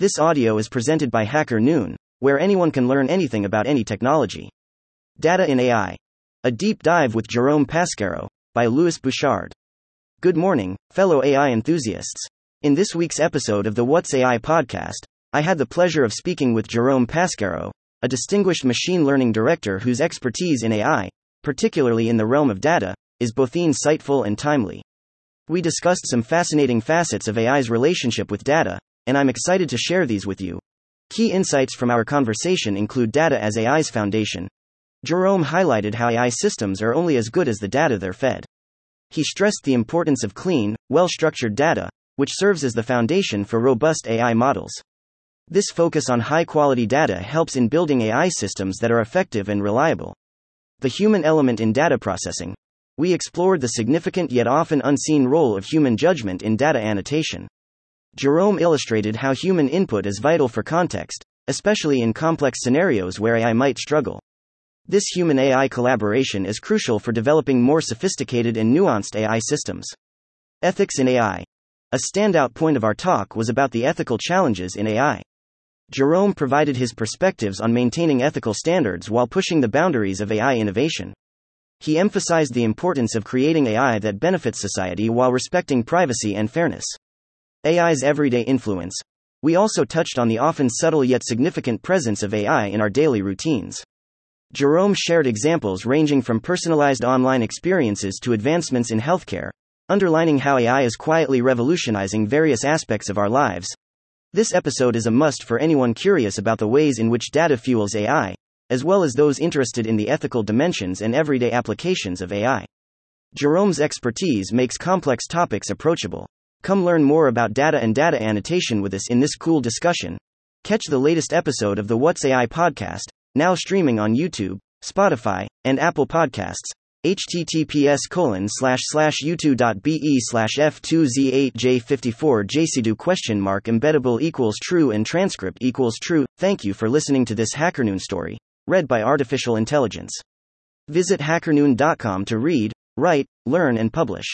This audio is presented by Hacker Noon, where anyone can learn anything about any technology. Data in AI. A deep dive with Jerome Pasquero, by Louis Bouchard. Good morning, fellow AI enthusiasts. In this week's episode of the What's AI podcast, I had the pleasure of speaking with Jerome Pasquero, a distinguished machine learning director whose expertise in AI, particularly in the realm of data, is both insightful and timely. We discussed some fascinating facets of AI's relationship with data, and I'm excited to share these with you. Key insights from our conversation include data as AI's foundation. Jerome highlighted how AI systems are only as good as the data they're fed. He stressed the importance of clean, well structured data, which serves as the foundation for robust AI models. This focus on high quality data helps in building AI systems that are effective and reliable. The human element in data processing. We explored the significant yet often unseen role of human judgment in data annotation. Jerome illustrated how human input is vital for context, especially in complex scenarios where AI might struggle. This human AI collaboration is crucial for developing more sophisticated and nuanced AI systems. Ethics in AI. A standout point of our talk was about the ethical challenges in AI. Jerome provided his perspectives on maintaining ethical standards while pushing the boundaries of AI innovation. He emphasized the importance of creating AI that benefits society while respecting privacy and fairness. AI's everyday influence. We also touched on the often subtle yet significant presence of AI in our daily routines. Jerome shared examples ranging from personalized online experiences to advancements in healthcare, underlining how AI is quietly revolutionizing various aspects of our lives. This episode is a must for anyone curious about the ways in which data fuels AI, as well as those interested in the ethical dimensions and everyday applications of AI. Jerome's expertise makes complex topics approachable. Come learn more about data and data annotation with us in this cool discussion. Catch the latest episode of the What's AI podcast, now streaming on YouTube, Spotify, and Apple Podcasts. https colon slash slash youtube.be slash f2z8j54 jcdo question mark embeddable equals true and transcript equals true. Thank you for listening to this HackerNoon story, read by artificial intelligence. Visit hackernoon.com to read, write, learn and publish.